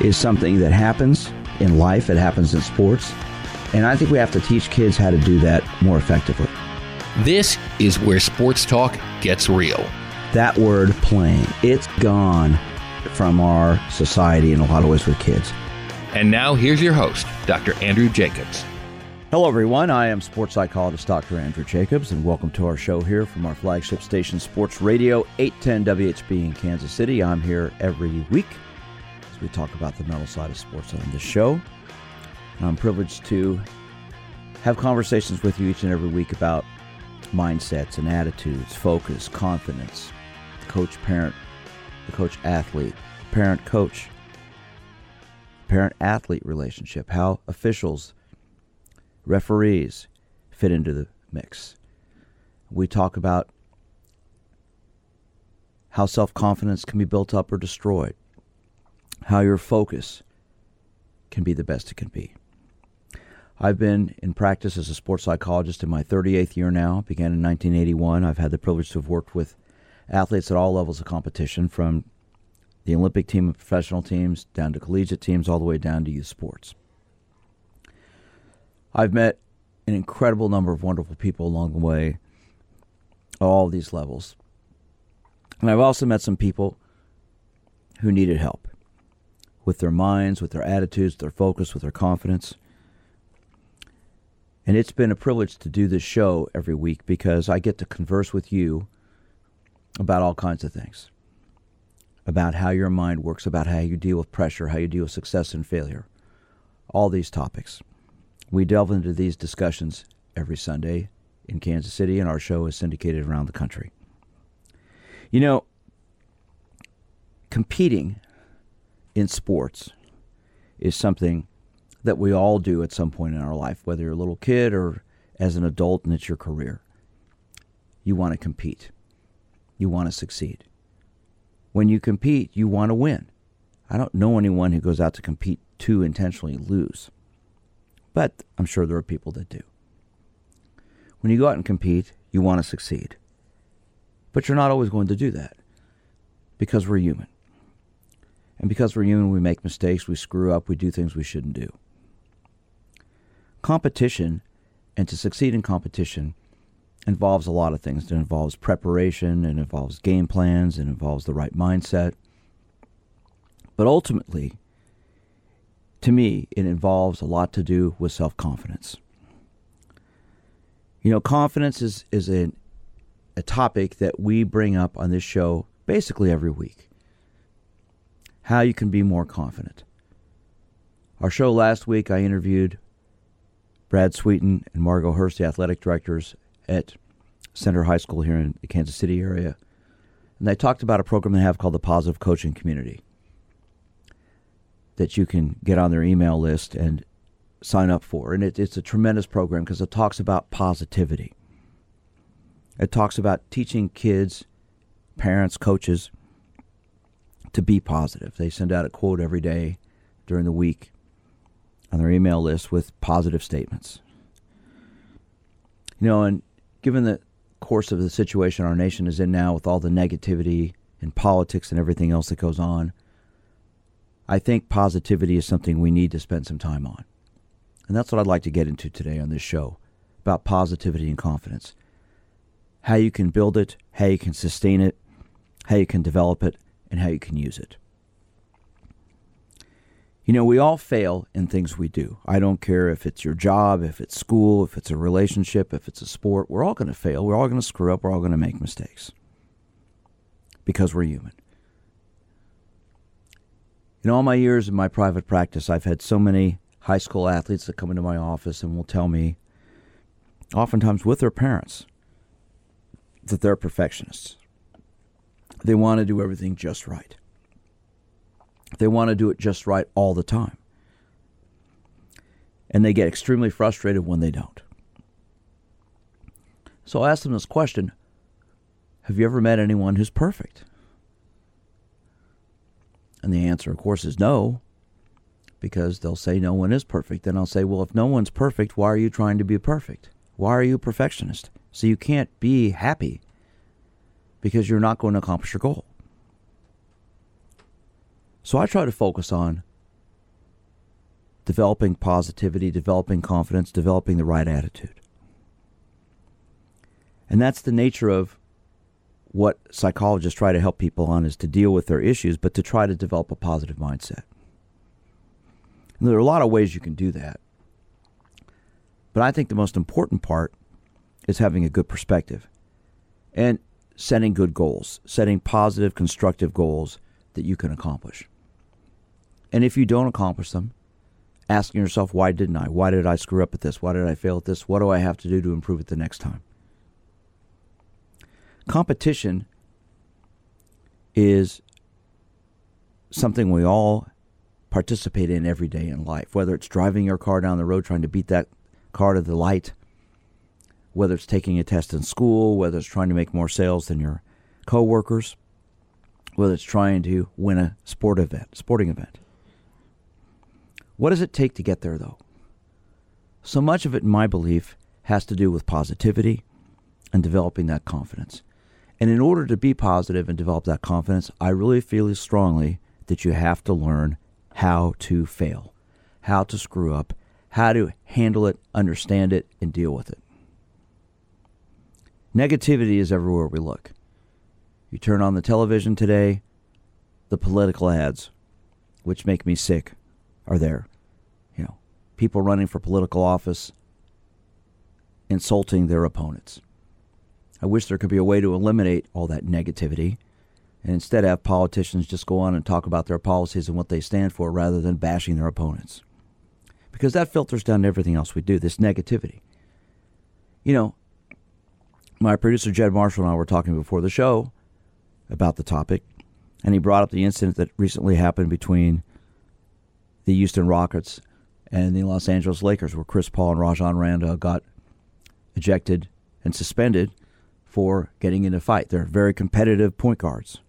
is something that happens in life, it happens in sports. And I think we have to teach kids how to do that more effectively. This is where sports talk gets real. That word playing, it's gone from our society in a lot of ways with kids. And now here's your host, Dr. Andrew Jacobs. Hello, everyone. I am sports psychologist Dr. Andrew Jacobs, and welcome to our show here from our flagship station, Sports Radio 810 WHB in Kansas City. I'm here every week as we talk about the mental side of sports on this show. And I'm privileged to have conversations with you each and every week about mindsets and attitudes, focus, confidence, coach parent, the coach athlete, parent coach, parent athlete relationship, how officials, referees fit into the mix. We talk about how self confidence can be built up or destroyed, how your focus can be the best it can be. I've been in practice as a sports psychologist in my 38th year now, began in 1981. I've had the privilege to have worked with athletes at all levels of competition, from the Olympic team and professional teams down to collegiate teams, all the way down to youth sports. I've met an incredible number of wonderful people along the way, all these levels. And I've also met some people who needed help with their minds, with their attitudes, their focus, with their confidence. And it's been a privilege to do this show every week because I get to converse with you about all kinds of things about how your mind works, about how you deal with pressure, how you deal with success and failure, all these topics. We delve into these discussions every Sunday in Kansas City, and our show is syndicated around the country. You know, competing in sports is something that we all do at some point in our life, whether you're a little kid or as an adult and it's your career. You want to compete, you want to succeed. When you compete, you want to win. I don't know anyone who goes out to compete to intentionally lose, but I'm sure there are people that do. When you go out and compete, you want to succeed. But you're not always going to do that because we're human. And because we're human, we make mistakes, we screw up, we do things we shouldn't do competition and to succeed in competition involves a lot of things. It involves preparation, it involves game plans, it involves the right mindset. But ultimately, to me, it involves a lot to do with self confidence. You know, confidence is, is a, a topic that we bring up on this show basically every week. How you can be more confident. Our show last week, I interviewed Brad Sweeten and Margot Hurst, the athletic directors at Center High School here in the Kansas City area. And they talked about a program they have called the Positive Coaching Community that you can get on their email list and sign up for. And it, it's a tremendous program because it talks about positivity. It talks about teaching kids, parents, coaches to be positive. They send out a quote every day during the week on their email list with positive statements. You know, and given the course of the situation our nation is in now with all the negativity and politics and everything else that goes on, I think positivity is something we need to spend some time on. And that's what I'd like to get into today on this show about positivity and confidence. How you can build it, how you can sustain it, how you can develop it, and how you can use it. You know, we all fail in things we do. I don't care if it's your job, if it's school, if it's a relationship, if it's a sport. We're all going to fail. We're all going to screw up. We're all going to make mistakes because we're human. In all my years in my private practice, I've had so many high school athletes that come into my office and will tell me, oftentimes with their parents, that they're perfectionists. They want to do everything just right. They want to do it just right all the time. and they get extremely frustrated when they don't. So I asked them this question Have you ever met anyone who's perfect? And the answer, of course, is no, because they'll say no one is perfect. Then I'll say, well, if no one's perfect, why are you trying to be perfect? Why are you a perfectionist? So you can't be happy because you're not going to accomplish your goal. So I try to focus on developing positivity, developing confidence, developing the right attitude. And that's the nature of what psychologists try to help people on is to deal with their issues, but to try to develop a positive mindset. And there are a lot of ways you can do that. But I think the most important part is having a good perspective and setting good goals, setting positive, constructive goals that you can accomplish. And if you don't accomplish them, asking yourself, why didn't I? Why did I screw up at this? Why did I fail at this? What do I have to do to improve it the next time? Competition is something we all participate in every day in life, whether it's driving your car down the road trying to beat that car to the light, whether it's taking a test in school, whether it's trying to make more sales than your coworkers, whether it's trying to win a sport event, sporting event. What does it take to get there though? So much of it in my belief has to do with positivity and developing that confidence. And in order to be positive and develop that confidence, I really feel strongly that you have to learn how to fail, how to screw up, how to handle it, understand it, and deal with it. Negativity is everywhere we look. You turn on the television today, the political ads, which make me sick, are there. You know, people running for political office insulting their opponents. I wish there could be a way to eliminate all that negativity and instead have politicians just go on and talk about their policies and what they stand for rather than bashing their opponents. Because that filters down to everything else we do, this negativity. You know, my producer Jed Marshall and I were talking before the show about the topic, and he brought up the incident that recently happened between the Houston Rockets and the Los Angeles Lakers, where Chris Paul and Rajon Rondo got ejected and suspended for getting in a fight. They're very competitive point guards.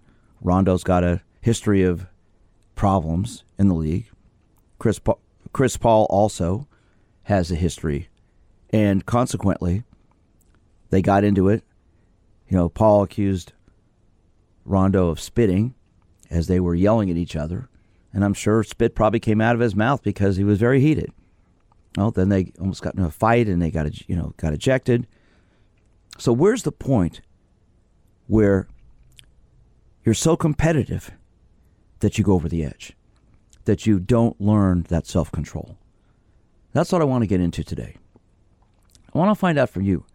Rondo's got a history of problems in the league. Chris Chris Paul also has a history, and consequently, they got into it. You know, Paul accused Rondo of spitting as they were yelling at each other, and I'm sure spit probably came out of his mouth because he was very heated. Well, then they almost got in a fight and they got you know got ejected. So, where's the point where you're so competitive that you go over the edge, that you don't learn that self control? That's what I want to get into today. I want to find out from you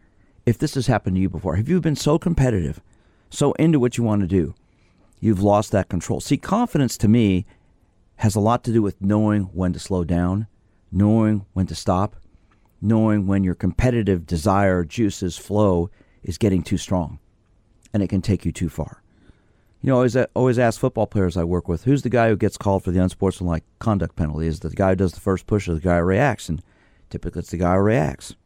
if this has happened to you before. Have you been so competitive, so into what you want to do, you've lost that control? See, confidence to me has a lot to do with knowing when to slow down, knowing when to stop, knowing when your competitive desire juices flow is getting too strong and it can take you too far. You know, I always, always ask football players I work with, who's the guy who gets called for the unsportsmanlike conduct penalty? Is the guy who does the first push or the guy who reacts? And typically it's the guy who reacts.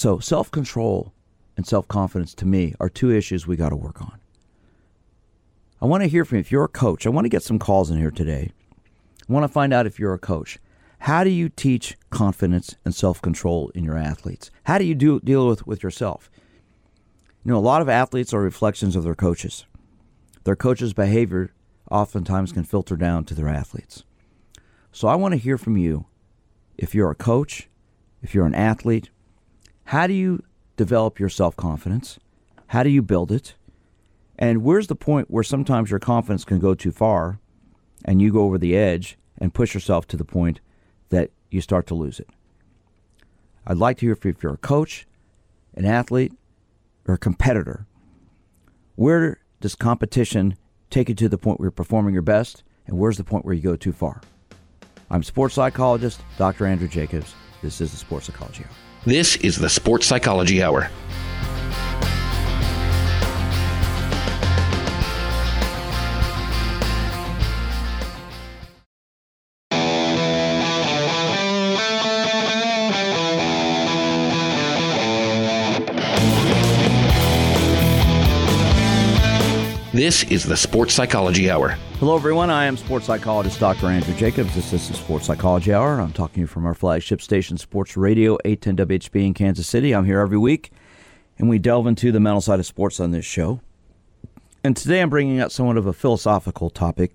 So self control and self confidence to me are two issues we got to work on. I want to hear from you. If you're a coach, I want to get some calls in here today. I want to find out if you're a coach. How do you teach confidence and self control in your athletes? How do you do, deal with, with yourself? You know, a lot of athletes are reflections of their coaches. Their coaches' behavior oftentimes can filter down to their athletes. So I want to hear from you. If you're a coach, if you're an athlete, how do you develop your self confidence? How do you build it? And where's the point where sometimes your confidence can go too far and you go over the edge and push yourself to the point that you start to lose it. I'd like to hear if you're a coach, an athlete, or a competitor. Where does competition take you to the point where you're performing your best, and where's the point where you go too far? I'm sports psychologist Dr. Andrew Jacobs. This is the Sports Psychology Hour. This is the Sports Psychology Hour. This is the Sports Psychology Hour. Hello, everyone. I am sports psychologist Dr. Andrew Jacobs. This is the Sports Psychology Hour. I'm talking to you from our flagship station, Sports Radio 810 WHB in Kansas City. I'm here every week, and we delve into the mental side of sports on this show. And today I'm bringing out somewhat of a philosophical topic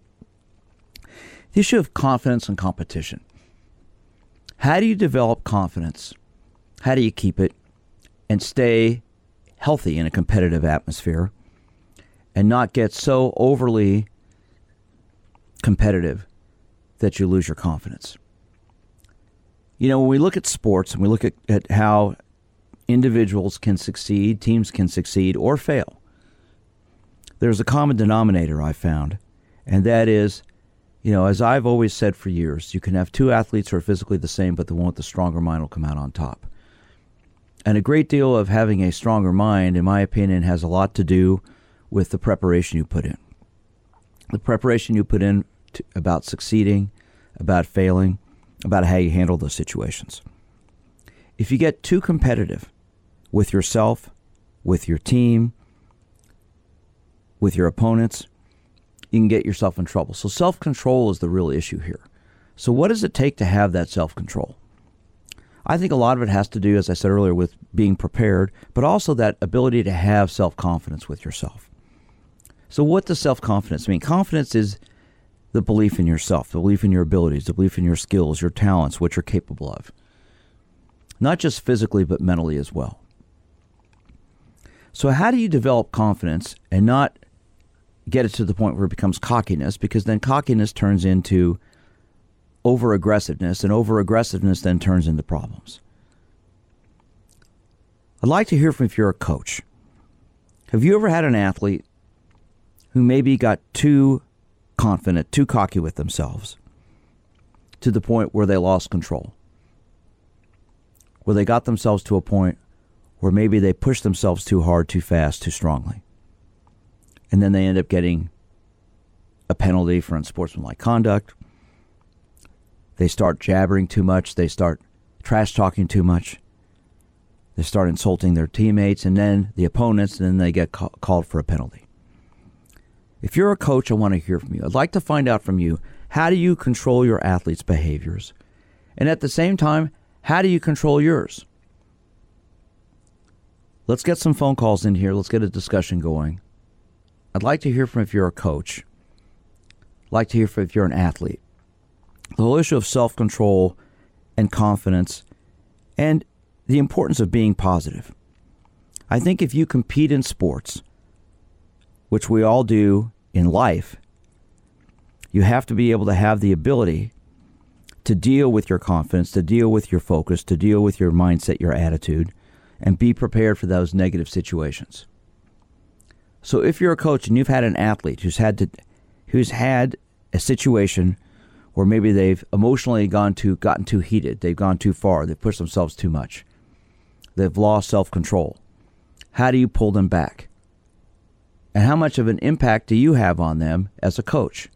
the issue of confidence and competition. How do you develop confidence? How do you keep it and stay healthy in a competitive atmosphere? And not get so overly competitive that you lose your confidence. You know, when we look at sports and we look at, at how individuals can succeed, teams can succeed or fail, there's a common denominator I found, and that is, you know, as I've always said for years, you can have two athletes who are physically the same, but the one with the stronger mind will come out on top. And a great deal of having a stronger mind, in my opinion, has a lot to do with the preparation you put in. The preparation you put in to, about succeeding, about failing, about how you handle those situations. If you get too competitive with yourself, with your team, with your opponents, you can get yourself in trouble. So self control is the real issue here. So, what does it take to have that self control? I think a lot of it has to do, as I said earlier, with being prepared, but also that ability to have self confidence with yourself. So, what does self confidence mean? Confidence is the belief in yourself, the belief in your abilities, the belief in your skills, your talents, what you're capable of. Not just physically, but mentally as well. So, how do you develop confidence and not get it to the point where it becomes cockiness? Because then cockiness turns into over aggressiveness, and over aggressiveness then turns into problems. I'd like to hear from if you're a coach. Have you ever had an athlete who maybe got too confident, too cocky with themselves to the point where they lost control. Where they got themselves to a point where maybe they pushed themselves too hard, too fast, too strongly. And then they end up getting a penalty for unsportsmanlike conduct. They start jabbering too much. They start trash talking too much. They start insulting their teammates and then the opponents, and then they get ca- called for a penalty. If you're a coach, I want to hear from you. I'd like to find out from you how do you control your athletes' behaviors? And at the same time, how do you control yours? Let's get some phone calls in here. Let's get a discussion going. I'd like to hear from if you're a coach. I'd like to hear from if you're an athlete. The whole issue of self control and confidence and the importance of being positive. I think if you compete in sports, which we all do in life, you have to be able to have the ability to deal with your confidence, to deal with your focus, to deal with your mindset, your attitude, and be prepared for those negative situations. So if you're a coach and you've had an athlete who's had to who's had a situation where maybe they've emotionally gone too gotten too heated, they've gone too far, they've pushed themselves too much. They've lost self-control. How do you pull them back? And how much of an impact do you have on them as a coach?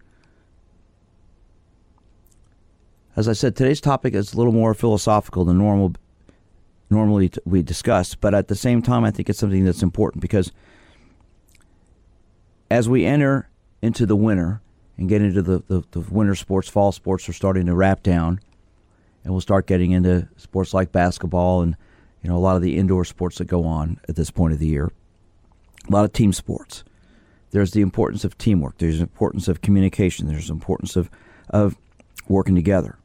As I said, today's topic is a little more philosophical than normal normally we discuss, but at the same time, I think it's something that's important because as we enter into the winter and get into the, the, the, winter sports, fall sports are starting to wrap down, and we'll start getting into sports like basketball and you know a lot of the indoor sports that go on at this point of the year, a lot of team sports there's the importance of teamwork. There's the importance of communication. There's the importance of, of working together.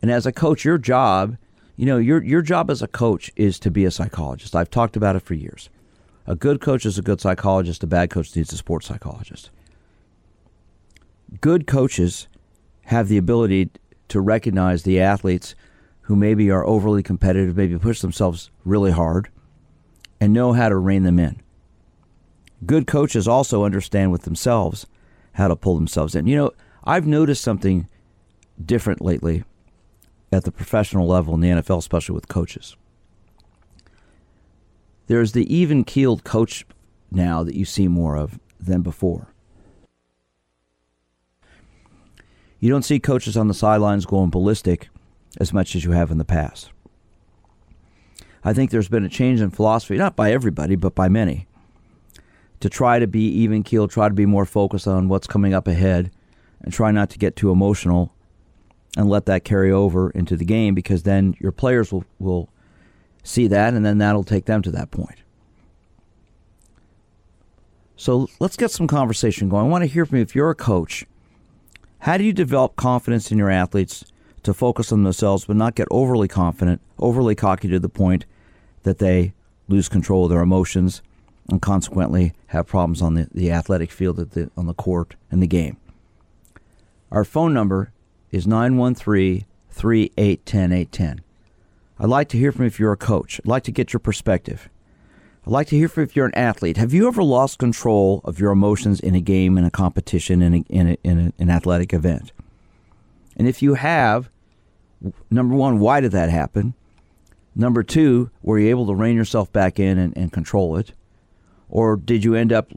And as a coach, your job, you know, your your job as a coach is to be a psychologist. I've talked about it for years. A good coach is a good psychologist. A bad coach needs a sports psychologist. Good coaches have the ability to recognize the athletes who maybe are overly competitive, maybe push themselves really hard, and know how to rein them in good coaches also understand with themselves how to pull themselves in. You know, I've noticed something different lately at the professional level in the NFL, especially with coaches. There's the even keeled coach now that you see more of than before. You don't see coaches on the sidelines going ballistic as much as you have in the past. I think there's been a change in philosophy, not by everybody, but by many to try to be even keeled, try to be more focused on what's coming up ahead, and try not to get too emotional and let that carry over into the game because then your players will, will see that and then that'll take them to that point. So let's get some conversation going. I want to hear from you if you're a coach. How do you develop confidence in your athletes to focus on themselves but not get overly confident, overly cocky to the point that they lose control of their emotions and consequently have problems on the, the athletic field, the, on the court, and the game? Our phone number is 913 3810 810. I'd like to hear from if you're a coach. I'd like to get your perspective. I'd like to hear from if you're an athlete. Have you ever lost control of your emotions in a game, in a competition, in, a, in, a, in a, an athletic event? And if you have, number one, why did that happen? Number two, were you able to rein yourself back in and, and control it? Or did you end up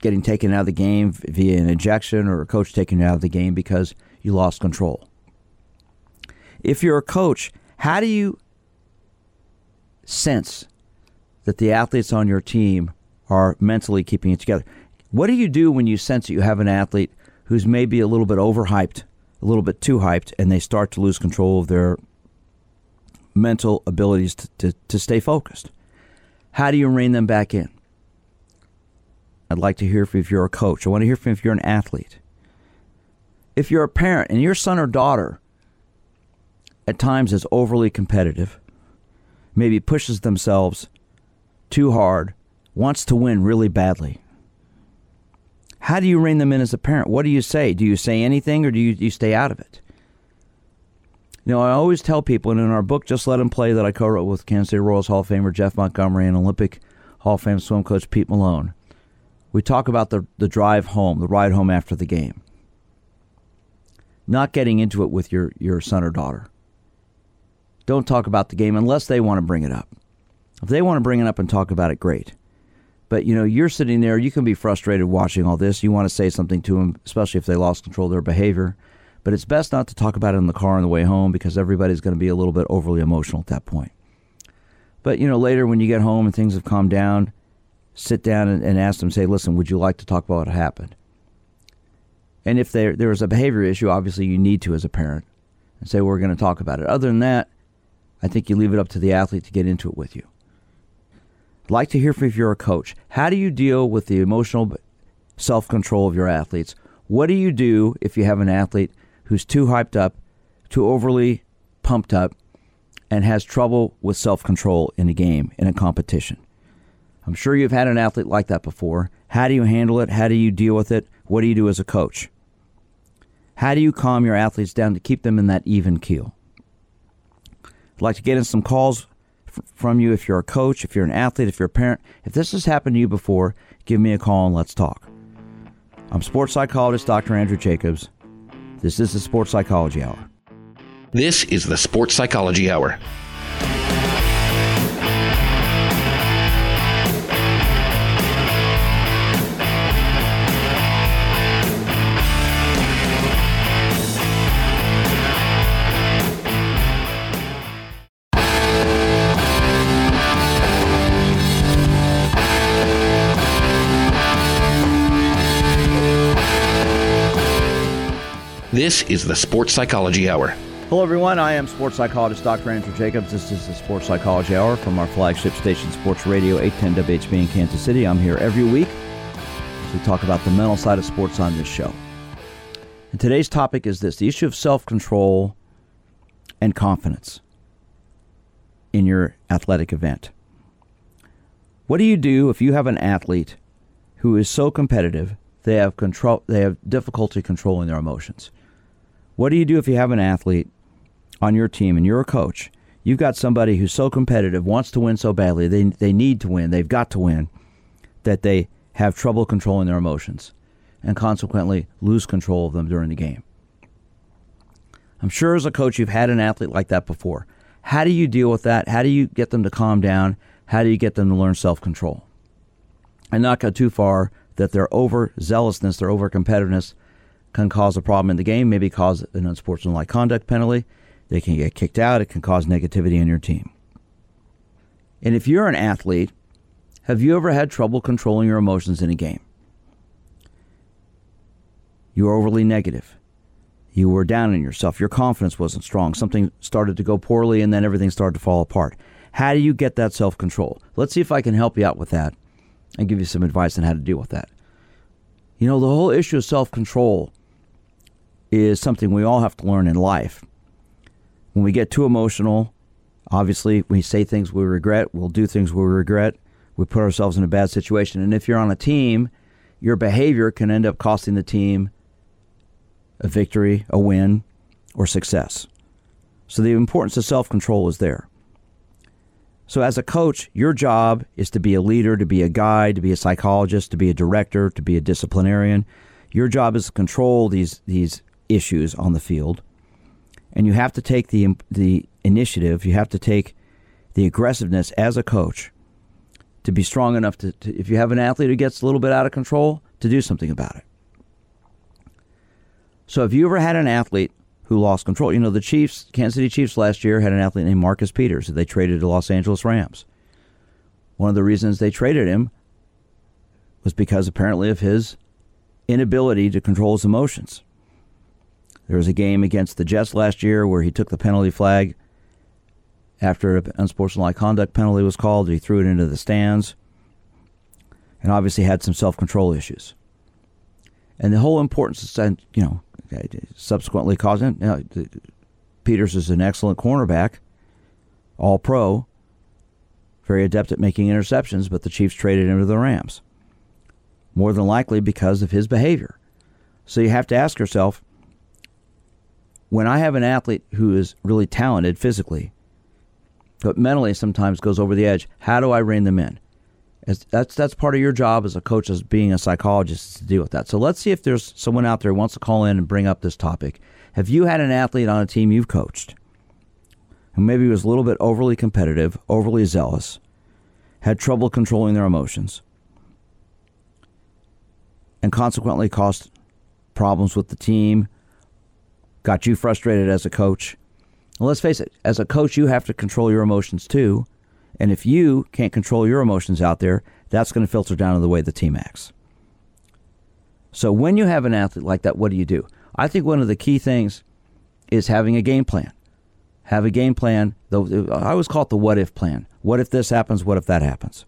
getting taken out of the game via an ejection or a coach taking you out of the game because you lost control? If you're a coach, how do you sense that the athletes on your team are mentally keeping it together. What do you do when you sense that you have an athlete who's maybe a little bit overhyped, a little bit too hyped, and they start to lose control of their mental abilities to, to, to stay focused? How do you rein them back in? I'd like to hear from if you're a coach. I want to hear from if you're an athlete. If you're a parent and your son or daughter at times is overly competitive, maybe pushes themselves too hard, wants to win really badly. How do you rein them in as a parent? What do you say? Do you say anything or do you, you stay out of it? You know, I always tell people, and in our book, Just Let Him Play, that I co wrote with Kansas City Royals Hall of Famer Jeff Montgomery and Olympic Hall of Fame swim coach Pete Malone, we talk about the, the drive home, the ride home after the game. Not getting into it with your, your son or daughter. Don't talk about the game unless they want to bring it up. If they want to bring it up and talk about it, great. But you know, you're sitting there, you can be frustrated watching all this. You want to say something to them, especially if they lost control of their behavior. But it's best not to talk about it in the car on the way home because everybody's going to be a little bit overly emotional at that point. But you know, later when you get home and things have calmed down, sit down and, and ask them, say, listen, would you like to talk about what happened? And if there there is a behavior issue, obviously you need to as a parent and say, we're going to talk about it. Other than that, I think you leave it up to the athlete to get into it with you. I'd like to hear from if you're a coach. How do you deal with the emotional self control of your athletes? What do you do if you have an athlete who's too hyped up, too overly pumped up, and has trouble with self control in a game, in a competition? I'm sure you've had an athlete like that before. How do you handle it? How do you deal with it? What do you do as a coach? How do you calm your athletes down to keep them in that even keel? I'd like to get in some calls from you if you're a coach, if you're an athlete, if you're a parent. If this has happened to you before, give me a call and let's talk. I'm sports psychologist Dr. Andrew Jacobs. This is the Sports Psychology Hour. This is the Sports Psychology Hour. This is the Sports Psychology Hour. Hello, everyone. I am sports psychologist Dr. Andrew Jacobs. This is the Sports Psychology Hour from our flagship station, Sports Radio 810 WHB in Kansas City. I'm here every week we talk about the mental side of sports on this show. And today's topic is this the issue of self control and confidence in your athletic event. What do you do if you have an athlete who is so competitive they have control they have difficulty controlling their emotions? What do you do if you have an athlete on your team and you're a coach? You've got somebody who's so competitive, wants to win so badly, they, they need to win, they've got to win, that they have trouble controlling their emotions and consequently lose control of them during the game. I'm sure as a coach you've had an athlete like that before. How do you deal with that? How do you get them to calm down? How do you get them to learn self control? And not go too far that their over zealousness, their over competitiveness can cause a problem in the game, maybe cause an unsportsmanlike conduct penalty. They can get kicked out. It can cause negativity in your team. And if you're an athlete Have you ever had trouble controlling your emotions in a game? You were overly negative. You were down in yourself. Your confidence wasn't strong. Something started to go poorly and then everything started to fall apart. How do you get that self control? Let's see if I can help you out with that and give you some advice on how to deal with that. You know, the whole issue of self control is something we all have to learn in life. When we get too emotional, obviously, we say things we regret, we'll do things we regret, we put ourselves in a bad situation. And if you're on a team, your behavior can end up costing the team a victory, a win, or success. So the importance of self control is there. So, as a coach, your job is to be a leader, to be a guide, to be a psychologist, to be a director, to be a disciplinarian. Your job is to control these, these issues on the field. And you have to take the, the initiative, you have to take the aggressiveness as a coach to be strong enough to, to, if you have an athlete who gets a little bit out of control, to do something about it. So, have you ever had an athlete who lost control? You know, the Chiefs, Kansas City Chiefs last year had an athlete named Marcus Peters that they traded to Los Angeles Rams. One of the reasons they traded him was because apparently of his inability to control his emotions. There was a game against the Jets last year where he took the penalty flag after an unsportsmanlike conduct penalty was called. He threw it into the stands and obviously had some self control issues. And the whole importance you know, subsequently causing, you know, Peters is an excellent cornerback, all pro, very adept at making interceptions, but the Chiefs traded him to the Rams. More than likely because of his behavior. So you have to ask yourself when I have an athlete who is really talented physically, but mentally sometimes goes over the edge, how do I rein them in? As that's that's part of your job as a coach, as being a psychologist, to deal with that. So let's see if there's someone out there who wants to call in and bring up this topic. Have you had an athlete on a team you've coached who maybe was a little bit overly competitive, overly zealous, had trouble controlling their emotions, and consequently caused problems with the team, got you frustrated as a coach? Well, let's face it, as a coach, you have to control your emotions too. And if you can't control your emotions out there, that's going to filter down to the way the team acts. So when you have an athlete like that, what do you do? I think one of the key things is having a game plan. Have a game plan. I always call it the what if plan. What if this happens? What if that happens?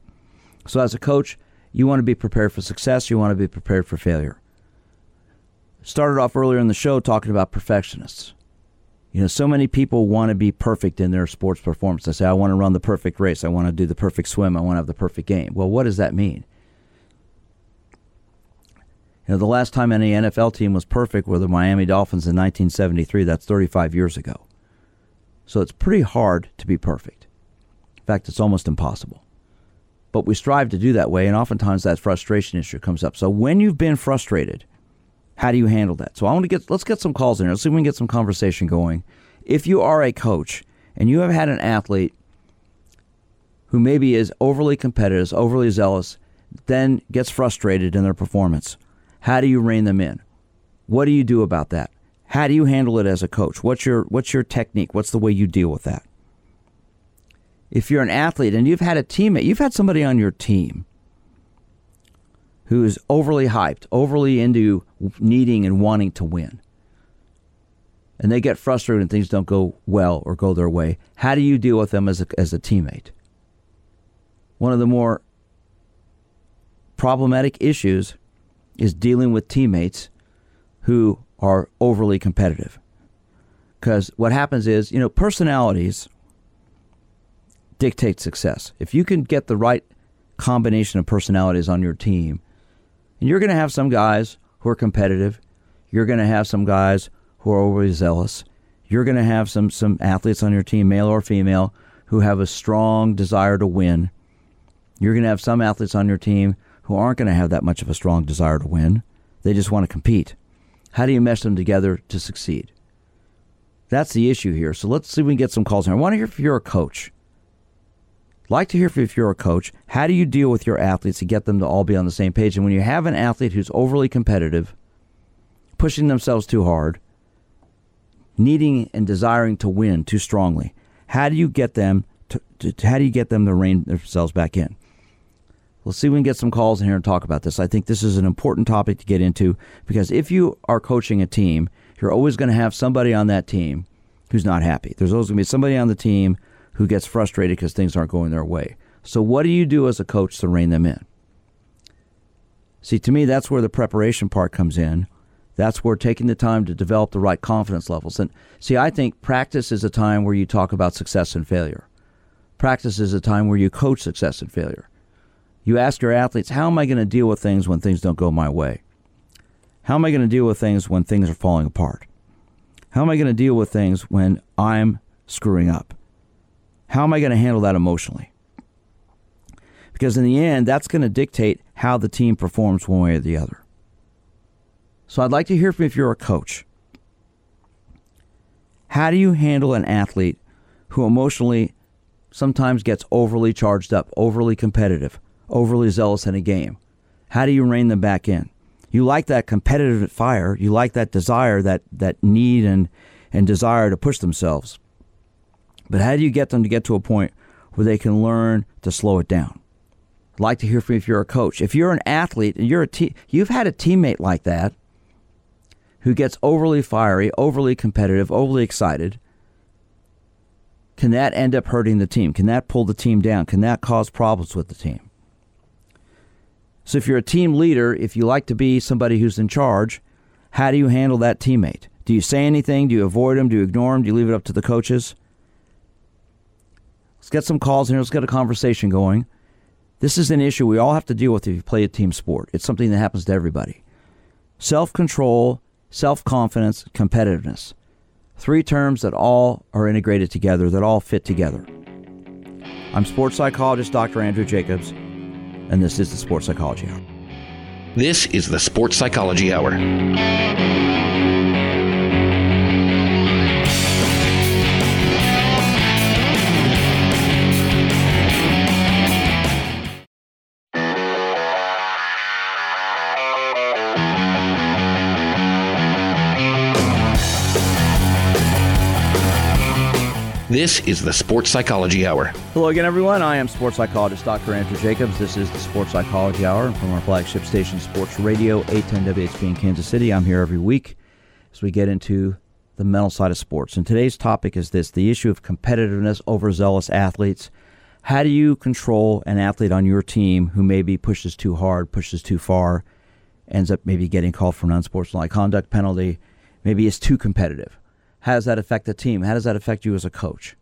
So as a coach, you want to be prepared for success. You want to be prepared for failure. Started off earlier in the show talking about perfectionists. You know, so many people want to be perfect in their sports performance. They say, I want to run the perfect race. I want to do the perfect swim. I want to have the perfect game. Well, what does that mean? You know, the last time any NFL team was perfect were the Miami Dolphins in 1973. That's 35 years ago. So it's pretty hard to be perfect. In fact, it's almost impossible. But we strive to do that way, and oftentimes that frustration issue comes up. So when you've been frustrated, how do you handle that? So I want to get let's get some calls in here. Let's see if we can get some conversation going. If you are a coach and you have had an athlete who maybe is overly competitive, overly zealous, then gets frustrated in their performance, how do you rein them in? What do you do about that? How do you handle it as a coach? What's your what's your technique? What's the way you deal with that? If you're an athlete and you've had a teammate, you've had somebody on your team who is overly hyped, overly into needing and wanting to win. And they get frustrated and things don't go well or go their way. How do you deal with them as a, as a teammate? One of the more problematic issues is dealing with teammates who are overly competitive. Because what happens is, you know, personalities dictate success. If you can get the right combination of personalities on your team, and you're going to have some guys who are competitive. You're going to have some guys who are overly zealous. You're going to have some some athletes on your team, male or female, who have a strong desire to win. You're going to have some athletes on your team who aren't going to have that much of a strong desire to win. They just want to compete. How do you mesh them together to succeed? That's the issue here. So let's see if we can get some calls. I want to hear if you're a coach like to hear if you're a coach, how do you deal with your athletes to get them to all be on the same page? And when you have an athlete who's overly competitive, pushing themselves too hard, needing and desiring to win too strongly, how do you get them to, to how do you get them to rein themselves back in? Let's see if we can get some calls in here and talk about this. I think this is an important topic to get into because if you are coaching a team, you're always going to have somebody on that team who's not happy. There's always going to be somebody on the team who gets frustrated because things aren't going their way. So, what do you do as a coach to rein them in? See, to me, that's where the preparation part comes in. That's where taking the time to develop the right confidence levels. And see, I think practice is a time where you talk about success and failure. Practice is a time where you coach success and failure. You ask your athletes, how am I going to deal with things when things don't go my way? How am I going to deal with things when things are falling apart? How am I going to deal with things when I'm screwing up? How am I going to handle that emotionally? Because in the end, that's going to dictate how the team performs one way or the other. So I'd like to hear from if you're a coach. How do you handle an athlete who emotionally sometimes gets overly charged up, overly competitive, overly zealous in a game? How do you rein them back in? You like that competitive fire, you like that desire, that, that need and, and desire to push themselves. But how do you get them to get to a point where they can learn to slow it down? I'd like to hear from you if you're a coach. If you're an athlete and you're a te- you've had a teammate like that who gets overly fiery, overly competitive, overly excited, can that end up hurting the team? Can that pull the team down? Can that cause problems with the team? So, if you're a team leader, if you like to be somebody who's in charge, how do you handle that teammate? Do you say anything? Do you avoid them? Do you ignore them? Do you leave it up to the coaches? Let's get some calls in here. Let's get a conversation going. This is an issue we all have to deal with if you play a team sport. It's something that happens to everybody. Self control self confidence, competitiveness. Three terms that all are integrated together, that all fit together. I'm sports psychologist Dr. Andrew Jacobs, and this is the Sports Psychology Hour. This is the Sports Psychology Hour. This is the Sports Psychology Hour. Hello again, everyone. I am sports psychologist Dr. Andrew Jacobs. This is the Sports Psychology Hour from our flagship station, Sports Radio 810 WHB in Kansas City. I'm here every week as we get into the mental side of sports. And today's topic is this the issue of competitiveness, overzealous athletes. How do you control an athlete on your team who maybe pushes too hard, pushes too far, ends up maybe getting called for an unsportsmanlike conduct penalty, maybe is too competitive? How does that affect the team? How does that affect you as a coach?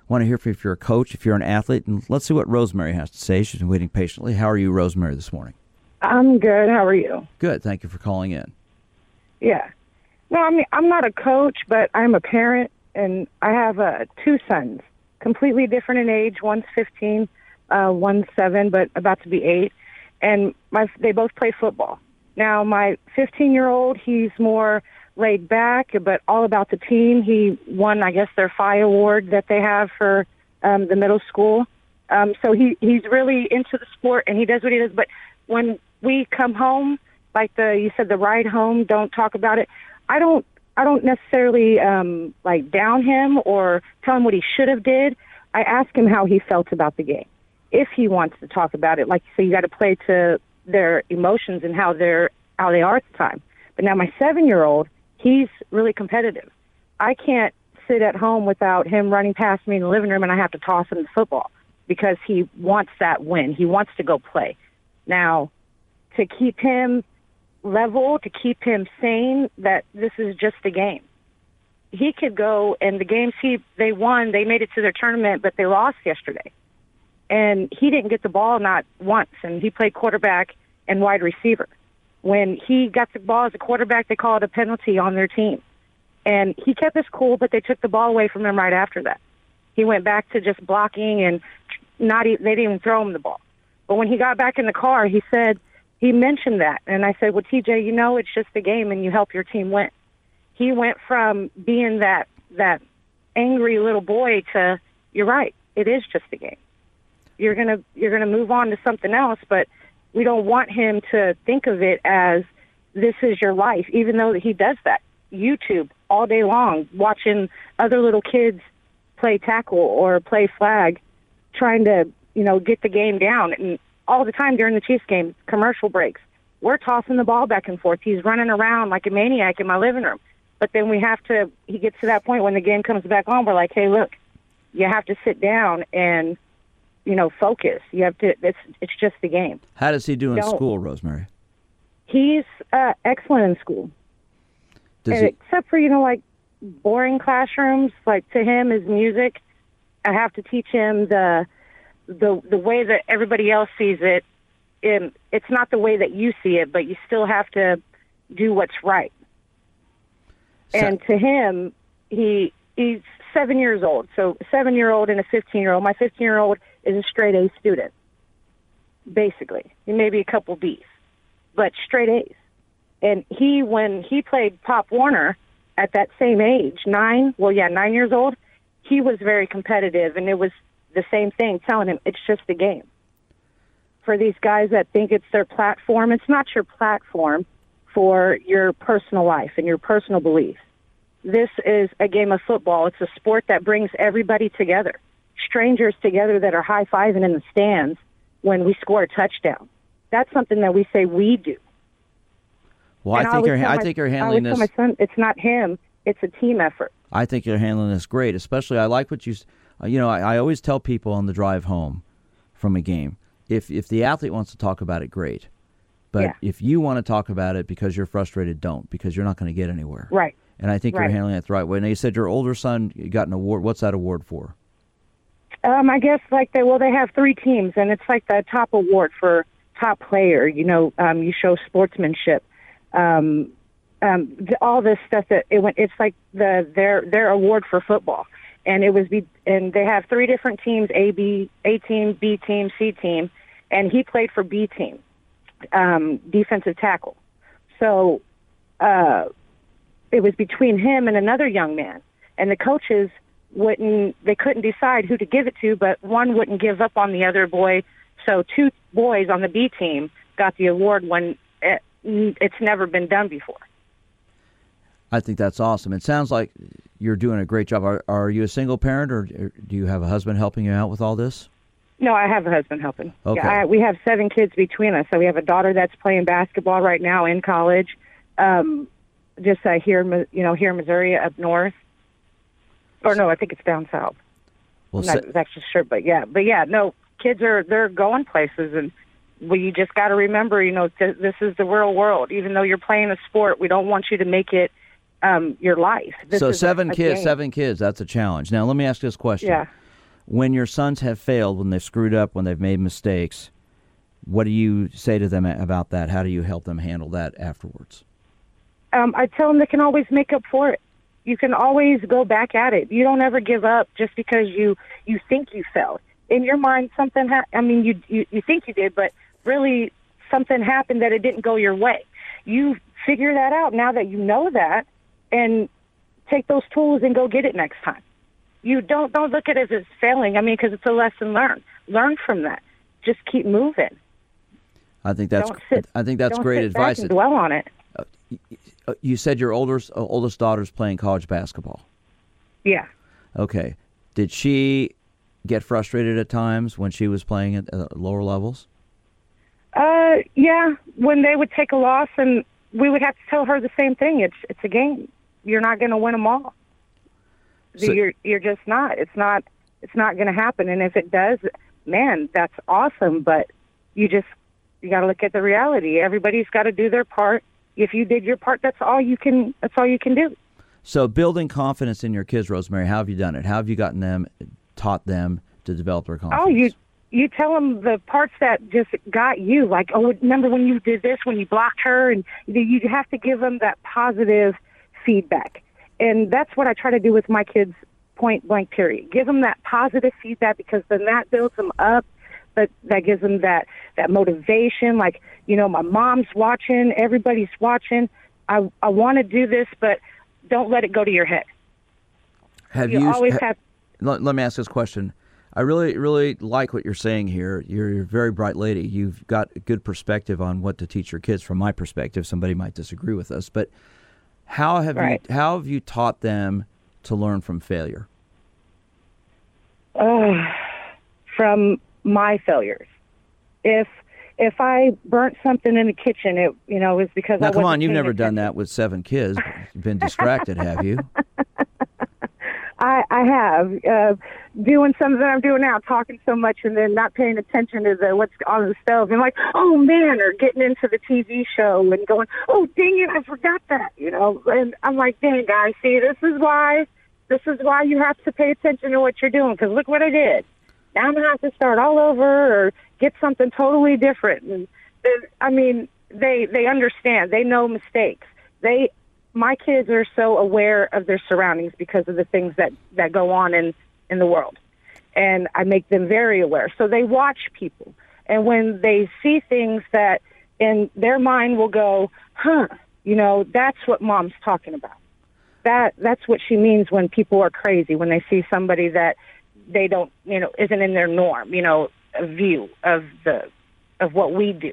I want to hear from you if you're a coach, if you're an athlete, and let's see what Rosemary has to say. She's been waiting patiently. How are you, Rosemary, this morning? I'm good. How are you? Good. Thank you for calling in. Yeah. No, I mean I'm not a coach, but I'm a parent, and I have uh, two sons, completely different in age. One's 15, uh, one's seven, but about to be eight, and my they both play football. Now, my 15 year old, he's more laid back, but all about the team. He won, I guess, their FI award that they have for um, the middle school. Um, so he he's really into the sport and he does what he does. But when we come home, like the you said, the ride home, don't talk about it. I don't I don't necessarily um, like down him or tell him what he should have did. I ask him how he felt about the game. If he wants to talk about it, like you say, you got to play to their emotions and how they're how they are at the time. But now my seven year old, he's really competitive. I can't sit at home without him running past me in the living room and I have to toss him the football because he wants that win. He wants to go play. Now, to keep him level, to keep him sane, that this is just a game. He could go and the games he they won, they made it to their tournament, but they lost yesterday. And he didn't get the ball not once and he played quarterback and wide receiver when he got the ball as a quarterback, they called a penalty on their team. And he kept his cool, but they took the ball away from him right after that. He went back to just blocking and not even, they didn't even throw him the ball. But when he got back in the car, he said he mentioned that, and I said, "Well, TJ, you know it's just a game, and you help your team win." He went from being that that angry little boy to, "You're right, it is just a game. You're gonna you're gonna move on to something else, but we don't want him to think of it as this is your life, even though he does that. YouTube all day long, watching other little kids play tackle or play flag, trying to, you know, get the game down. And all the time during the Chiefs game, commercial breaks. We're tossing the ball back and forth. He's running around like a maniac in my living room. But then we have to, he gets to that point when the game comes back on, we're like, hey, look, you have to sit down and, you know, focus. You have to, it's, it's just the game. How does he do in Don't- school, Rosemary? He's uh, excellent in school. Does he, except for you know like boring classrooms like to him is music i have to teach him the the the way that everybody else sees it and it's not the way that you see it but you still have to do what's right So- and to him he he's seven years old so seven year old and a fifteen year old my fifteen year old is a straight a student basically He maybe a couple b's but straight a's and he, when he played Pop Warner at that same age, nine, well, yeah, nine years old, he was very competitive. And it was the same thing, telling him it's just a game. For these guys that think it's their platform, it's not your platform for your personal life and your personal beliefs. This is a game of football. It's a sport that brings everybody together, strangers together that are high fiving in the stands when we score a touchdown. That's something that we say we do. well, I think you're. I think you're handling always this. my son, it's not him. It's a team effort. I think you're handling this great. Especially, I like what you. uh, You know, I, I always tell people on the drive home from a game, if if the athlete wants to talk about it, great. But Yeah. if you want to talk about it because you're frustrated, don't because you're not going to get anywhere. Right. And I think you're handling it the right way. Now you said your older son got an award. What's that award for? Um, I guess like they well they have three teams and it's like the top award for top player. You know, um, you show sportsmanship. Um, um, all this stuff that it went. It's like the their their award for football, and it was be and they have three different teams: A B A team, B team, C team, and he played for B team, um, defensive tackle. So uh, it was between him and another young man, and the coaches wouldn't they couldn't decide who to give it to, but one wouldn't give up on the other boy. So two boys on the B team got the award when it, it's never been done before. I think that's awesome. It sounds like you're doing a great job. Are, are you a single parent, or do you have a husband helping you out with all this? No, I have a husband helping. Okay. Yeah, I, we have seven kids between us. So we have a daughter that's playing basketball right now in college, um, just uh, here, in you know, here in Missouri, up north. Or no, I think it's down south. Well, I'm not sa- exactly sure, but yeah, but yeah, no, kids are they're going places, and well, you just got to remember, you know, th- this is the real world. Even though you're playing a sport, we don't want you to make it um, your life. This so is a- seven a kids, game. seven kids. That's a challenge. Now let me ask you this question. Yeah. When your sons have failed, when they've screwed up, when they've made mistakes, what do you say to them about that? How do you help them handle that afterwards? um, I tell them they can always make up for it. You can always go back at it. You don't ever give up just because you you think you failed. In your mind, something. Ha- I mean, you, you you think you did, but really something happened that it didn't go your way. You figure that out now that you know that, and take those tools and go get it next time. You don't don't look at it as it's failing. I mean, because it's a lesson learned. Learn from that. Just keep moving. I think that's I think that's don't great advice. dwell on it. Uh, Uh, You said your oldest uh, oldest daughter's playing college basketball. Yeah. Okay. Did she get frustrated at times when she was playing at uh, lower levels? Uh, yeah. When they would take a loss, and we would have to tell her the same thing. It's it's a game. You're not going to win them all. So- you're you're just not. It's not. It's not going to happen. And if it does, man, that's awesome. But you just you got to look at the reality. Everybody's got to do their part. If you did your part, that's all you can. That's all you can do. So building confidence in your kids, Rosemary, how have you done it? How have you gotten them, taught them to develop their confidence? Oh, you you tell them the parts that just got you. Like, oh, remember when you did this, when you blocked her, and you you have to give them that positive feedback. And that's what I try to do with my kids. Point blank. Period. Give them that positive feedback because then that builds them up. But that gives them that that motivation. Like, you know, my mom's watching, everybody's watching. I I want to do this, but don't let it go to your head. have You you always ha- have let, let me ask this question. I really, really like what you're saying here. You're, you're a very bright lady. You've got a good perspective on what to teach your kids. From my perspective, somebody might disagree with us, but how have Right. you how have you taught them to learn from failure? uh, from my failures. If if I burnt something in the kitchen, it you know was because now I come on, you've never done that with seven kids. You've been distracted, have you? I I have uh, doing something that I'm doing now, talking so much and then not paying attention to the what's on the stove, and like, oh man, or getting into the TV show and going, oh dang it, I forgot that, you know. And I'm like, dang guys, see, this is why, this is why you have to pay attention to what you're doing, because look what I did. Now I'm gonna have to start all over or get something totally different. And I mean, they they understand, they know mistakes, they my kids are so aware of their surroundings because of the things that that go on in in the world. And i make them very aware. So they watch people. And when they see things that in their mind will go huh you know that's what mom's talking about. That that's what she means when people are crazy when they see somebody that they don't you know isn't in their norm you know view of the of what we do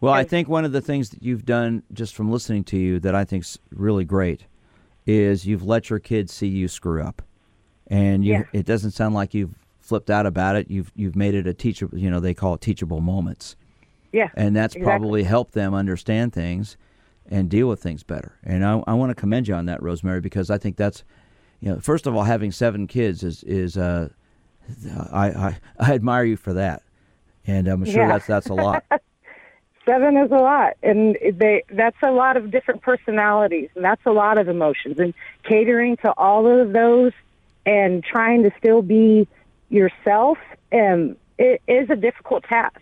Well, I think one of the things that you've done just from listening to you that I think's really great is you've let your kids see you screw up, and you, Yeah. it doesn't sound like you've flipped out about it. You've you've made it a teachable. You know, they call it teachable moments, yeah and that's exactly. probably helped them understand things and deal with things better. And I, I want to commend you on that, Rosemary, because I think that's, you know, first of all, having seven kids is is uh, I I, I admire you for that, and I'm sure Yeah. that's that's a lot. seven is a lot. And they that's a lot of different personalities. And that's a lot of emotions. And catering to all of those and trying to still be yourself um it is a difficult task.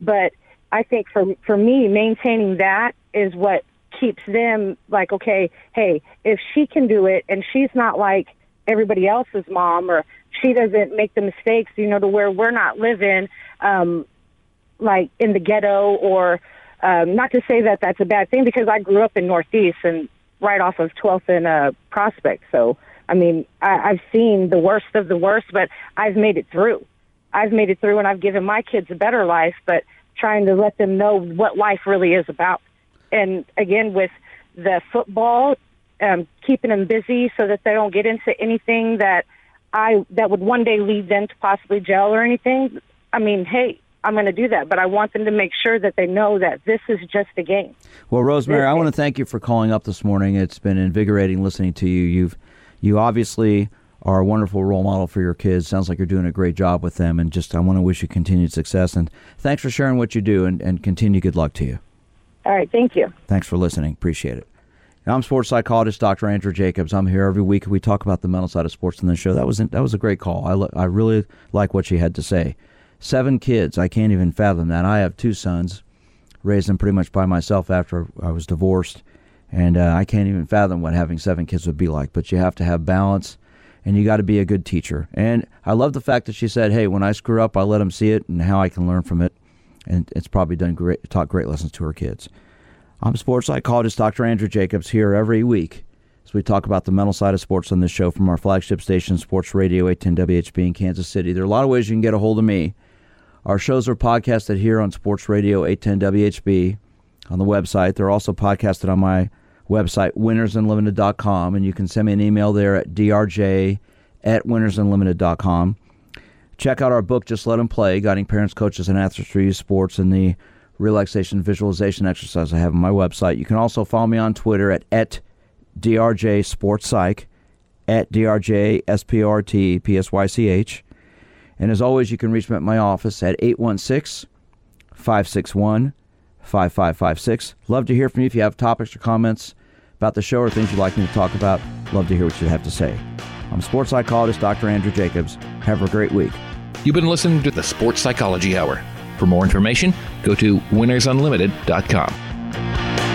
But i think for for me maintaining that is what keeps them like okay hey if she can do it and she's not like everybody else's mom or she doesn't make the mistakes you know to where we're not living um like in the ghetto or um, not to say that that's a bad thing because I grew up in Northeast and right off of 12th and uh, Prospect. So, I mean, I, I've seen the worst of the worst, but I've made it through. I've made it through and I've given my kids a better life, but trying to let them know what life really is about. And again, with the football, um, keeping them busy so that they don't get into anything that I that would one day lead them to possibly jail or anything. I mean, hey, I'm going to do that, but I want them to make sure that they know that this is just a game. Well, Rosemary, I want to thank you for calling up this morning. It's been invigorating listening to you. You've you obviously are a wonderful role model for your kids. Sounds like you're doing a great job with them, and just I want to wish you continued success. And thanks for sharing what you do, and, and continue good luck to you. All right, thank you. Thanks for listening. Appreciate it. And I'm sports psychologist Dr. Andrew Jacobs. I'm here every week. We talk about the mental side of sports in the show. That was that was a great call. I lo- I really like what she had to say. Seven kids. I can't even fathom that. I have two sons, raised them pretty much by myself after I was divorced, and uh, I can't even fathom what having seven kids would be like. But you have to have balance, and you got to be a good teacher. And I love the fact that she said, "Hey, when I screw up, I let them see it and how I can learn from it." And it's probably done great, taught great lessons to her kids. I'm sports psychologist Dr. Andrew Jacobs here every week as we talk about the mental side of sports on this show from our flagship station, Sports Radio 810 WHB in Kansas City. There are a lot of ways you can get a hold of me. Our shows are podcasted here on Sports Radio 810 WHB on the website. They're also podcasted on my website, winnersunlimited.com, and you can send me an email there at drj at winnersunlimited.com. Check out our book, Just Let Them Play, guiding parents, coaches, and athletes to use sports and the relaxation visualization exercise I have on my website. You can also follow me on Twitter at, at DRJ Sports Psych, at DRJ SPRT PSYCH. And as always, you can reach me at my office at 816 561 5556. Love to hear from you if you have topics or comments about the show or things you'd like me to talk about. Love to hear what you have to say. I'm sports psychologist Dr. Andrew Jacobs. Have a great week. You've been listening to the Sports Psychology Hour. For more information, go to winnersunlimited.com.